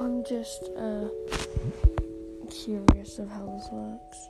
I'm just uh curious of how this works.